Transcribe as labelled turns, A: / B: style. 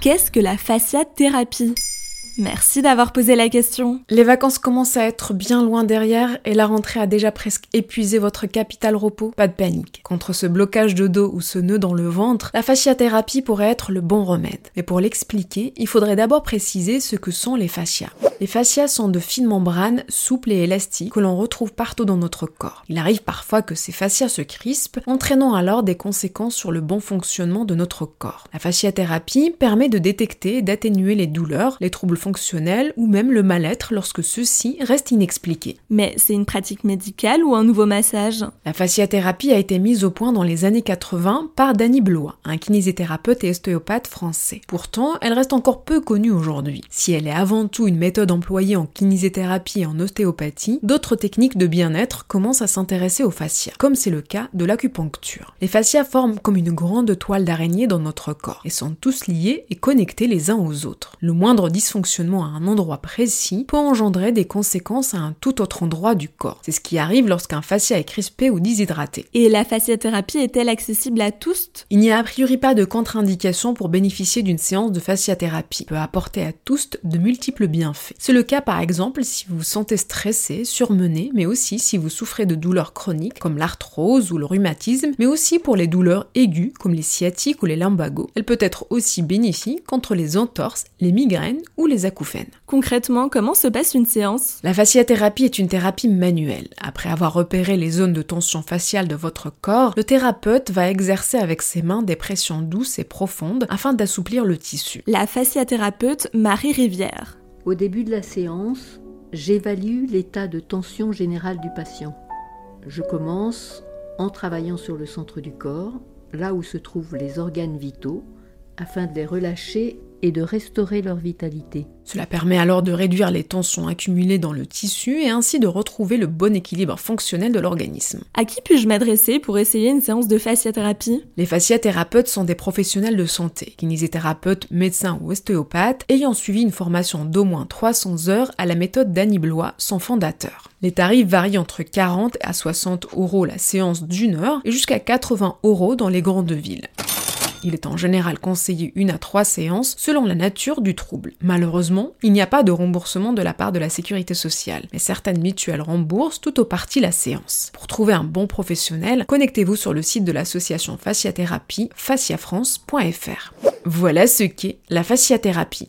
A: Qu'est-ce que la fasciathérapie? Merci d'avoir posé la question.
B: Les vacances commencent à être bien loin derrière et la rentrée a déjà presque épuisé votre capital repos. Pas de panique. Contre ce blocage de dos ou ce nœud dans le ventre, la fasciathérapie pourrait être le bon remède. Mais pour l'expliquer, il faudrait d'abord préciser ce que sont les fascias. Les fascias sont de fines membranes souples et élastiques que l'on retrouve partout dans notre corps. Il arrive parfois que ces fascias se crispent, entraînant alors des conséquences sur le bon fonctionnement de notre corps. La fasciathérapie permet de détecter et d'atténuer les douleurs, les troubles fonctionnels ou même le mal-être lorsque ceux-ci restent inexpliqués.
A: Mais c'est une pratique médicale ou un nouveau massage?
B: La fasciathérapie a été mise au point dans les années 80 par Danny Blois, un kinésithérapeute et ostéopathe français. Pourtant, elle reste encore peu connue aujourd'hui. Si elle est avant tout une méthode employés en kinésithérapie et en ostéopathie, d'autres techniques de bien-être commencent à s'intéresser aux fascias, comme c'est le cas de l'acupuncture. Les fascias forment comme une grande toile d'araignée dans notre corps et sont tous liés et connectés les uns aux autres. Le moindre dysfonctionnement à un endroit précis peut engendrer des conséquences à un tout autre endroit du corps. C'est ce qui arrive lorsqu'un fascia est crispé ou déshydraté.
A: Et la fasciathérapie est-elle accessible à tous?
B: Il n'y a a priori pas de contre-indication pour bénéficier d'une séance de fasciathérapie. peut apporter à tous de multiples bienfaits. C'est le cas par exemple si vous vous sentez stressé, surmené, mais aussi si vous souffrez de douleurs chroniques comme l'arthrose ou le rhumatisme, mais aussi pour les douleurs aiguës comme les sciatiques ou les lumbagos. Elle peut être aussi bénéfique contre les entorses, les migraines ou les acouphènes.
A: Concrètement, comment se passe une séance?
B: La fasciathérapie est une thérapie manuelle. Après avoir repéré les zones de tension faciale de votre corps, le thérapeute va exercer avec ses mains des pressions douces et profondes afin d'assouplir le tissu.
A: La fasciathérapeute Marie Rivière.
C: Au début de la séance, j'évalue l'état de tension générale du patient. Je commence en travaillant sur le centre du corps, là où se trouvent les organes vitaux, afin de les relâcher et de restaurer leur vitalité.
B: Cela permet alors de réduire les tensions accumulées dans le tissu et ainsi de retrouver le bon équilibre fonctionnel de l'organisme.
A: À qui puis-je m'adresser pour essayer une séance de fasciathérapie?
B: Les fasciathérapeutes sont des professionnels de santé, kinésithérapeutes, médecins ou ostéopathes, ayant suivi une formation d'au moins 300 heures à la méthode d'Annie Blois, son fondateur. Les tarifs varient entre 40 à 60 euros la séance d'une heure et jusqu'à 80 euros dans les grandes villes. Il est en général conseillé une à trois séances selon la nature du trouble. Malheureusement, il n'y a pas de remboursement de la part de la sécurité sociale, mais certaines mutuelles remboursent tout au parti la séance. Pour trouver un bon professionnel, connectez-vous sur le site de l'association fasciathérapie fasciafrance.fr. Voilà ce qu'est la fasciathérapie.